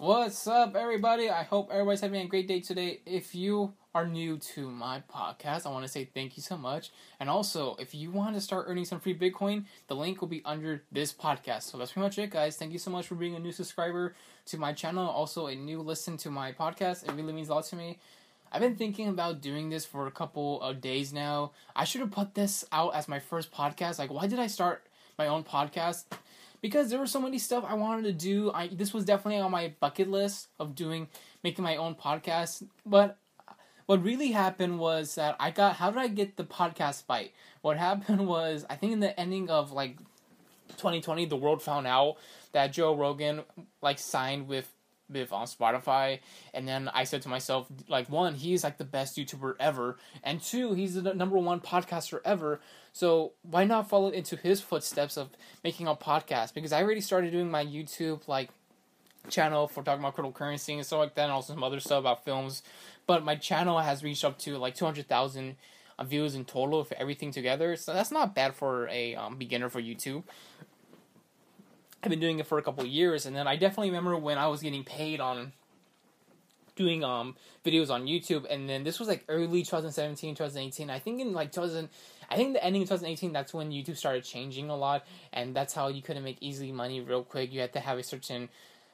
What's up, everybody? I hope everybody's having a great day today. If you are new to my podcast, I want to say thank you so much. And also, if you want to start earning some free Bitcoin, the link will be under this podcast. So that's pretty much it, guys. Thank you so much for being a new subscriber to my channel, also a new listen to my podcast. It really means a lot to me. I've been thinking about doing this for a couple of days now. I should have put this out as my first podcast. Like, why did I start my own podcast? Because there was so many stuff I wanted to do. I this was definitely on my bucket list of doing making my own podcast. But what really happened was that I got how did I get the podcast bite? What happened was I think in the ending of like 2020, the world found out that Joe Rogan like signed with with on Spotify, and then I said to myself, like, one, he's like the best YouTuber ever, and two, he's the number one podcaster ever. So why not follow into his footsteps of making a podcast? Because I already started doing my YouTube like channel for talking about cryptocurrency and stuff like that, and also some other stuff about films. But my channel has reached up to like two hundred thousand uh, views in total for everything together. So that's not bad for a um, beginner for YouTube. I've been doing it for a couple years, and then I definitely remember when I was getting paid on doing um videos on YouTube, and then this was like early 2017, 2018. I think in like 2000, I think the ending of 2018, that's when YouTube started changing a lot, and that's how you couldn't make easily money real quick. You had to have a certain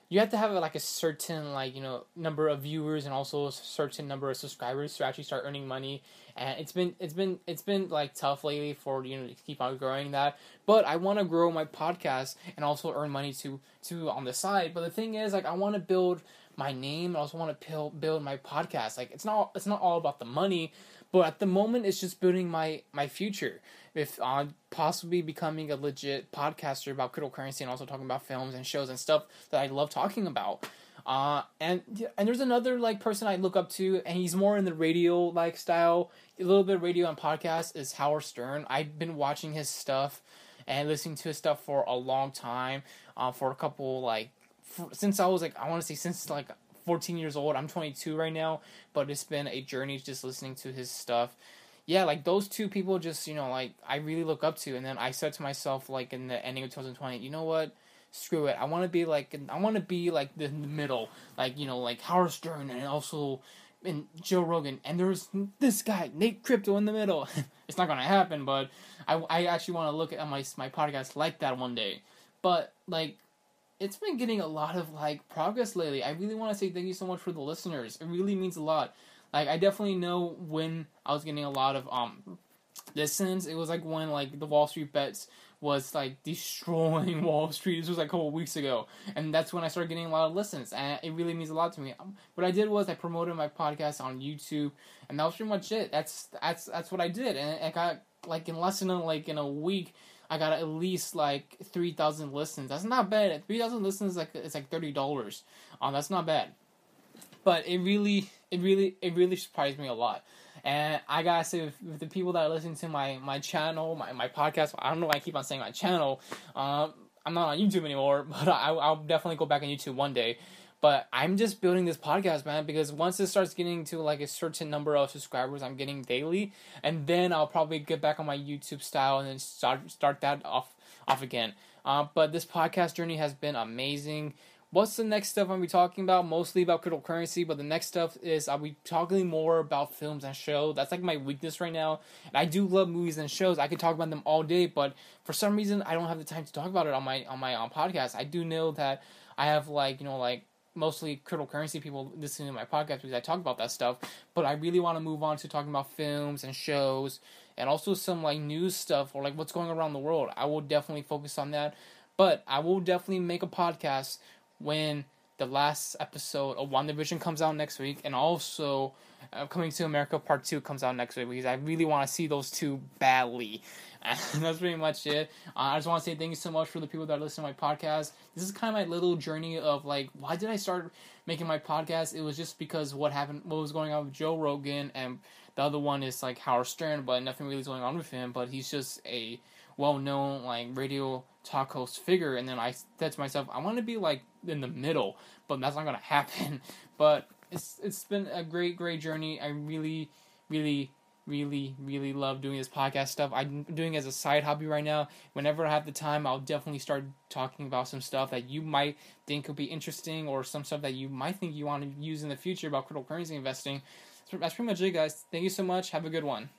you have to have like a certain like you know number of viewers and also a certain number of subscribers to actually start earning money. And it's been it's been it's been like tough lately for you know to keep on growing that. But i want to grow my podcast and also earn money to to on the side. But the thing is like i want to build my name i also want to build my podcast like it's not it's not all about the money but at the moment, it's just building my my future. If uh, possibly becoming a legit podcaster about cryptocurrency and also talking about films and shows and stuff that I love talking about. Uh, and and there's another like person I look up to, and he's more in the radio like style, a little bit of radio and podcast is Howard Stern. I've been watching his stuff and listening to his stuff for a long time, uh, for a couple like since I was like I want to say since like 14 years old. I'm 22 right now, but it's been a journey just listening to his stuff. Yeah, like those two people just, you know, like I really look up to. And then I said to myself, like in the ending of 2020, you know what? Screw it. I want to be like, I want to be like the, the middle, like, you know, like Howard Stern and also and Joe Rogan, and there's this guy Nate Crypto in the middle. it's not gonna happen, but I, I actually want to look at my my podcast like that one day. But like it's been getting a lot of like progress lately. I really want to say thank you so much for the listeners. It really means a lot. Like I definitely know when I was getting a lot of um listens. It was like when like the Wall Street bets was like destroying Wall Street. This was like a couple weeks ago, and that's when I started getting a lot of listens, and it really means a lot to me. Um, what I did was I promoted my podcast on YouTube, and that was pretty much it. That's that's that's what I did, and I got like in less than like in a week I got at least like three thousand listens. That's not bad. Three thousand listens like it's like thirty dollars. Um, that's not bad. But it really, it really, it really surprised me a lot. And I gotta say, with, with the people that are listening to my my channel, my my podcast, I don't know why I keep on saying my channel. Um, I'm not on YouTube anymore, but I, I'll definitely go back on YouTube one day. But I'm just building this podcast, man, because once it starts getting to like a certain number of subscribers I'm getting daily, and then I'll probably get back on my YouTube style and then start start that off off again. Uh, but this podcast journey has been amazing. What's the next stuff I'll be talking about? Mostly about cryptocurrency, but the next stuff is I'll be talking more about films and shows. That's like my weakness right now. And I do love movies and shows. I could talk about them all day, but for some reason I don't have the time to talk about it on my on my on podcast. I do know that I have like you know like mostly cryptocurrency people listening to my podcast because I talk about that stuff. But I really want to move on to talking about films and shows and also some like news stuff or like what's going around the world. I will definitely focus on that. But I will definitely make a podcast when the last episode of WandaVision comes out next week, and also uh, Coming to America Part 2 comes out next week because I really want to see those two badly. And that's pretty much it. Uh, I just want to say thank you so much for the people that listen to my podcast. This is kind of my little journey of like, why did I start making my podcast? It was just because what happened, what was going on with Joe Rogan, and the other one is like Howard Stern, but nothing really is going on with him. But he's just a well-known like radio talk host figure. And then I said to myself, I want to be like in the middle, but that's not gonna happen. But it's it's been a great great journey. I really really really really love doing this podcast stuff i'm doing as a side hobby right now whenever i have the time i'll definitely start talking about some stuff that you might think could be interesting or some stuff that you might think you want to use in the future about cryptocurrency investing that's pretty much it, guys. Thank you so much. Have a good one.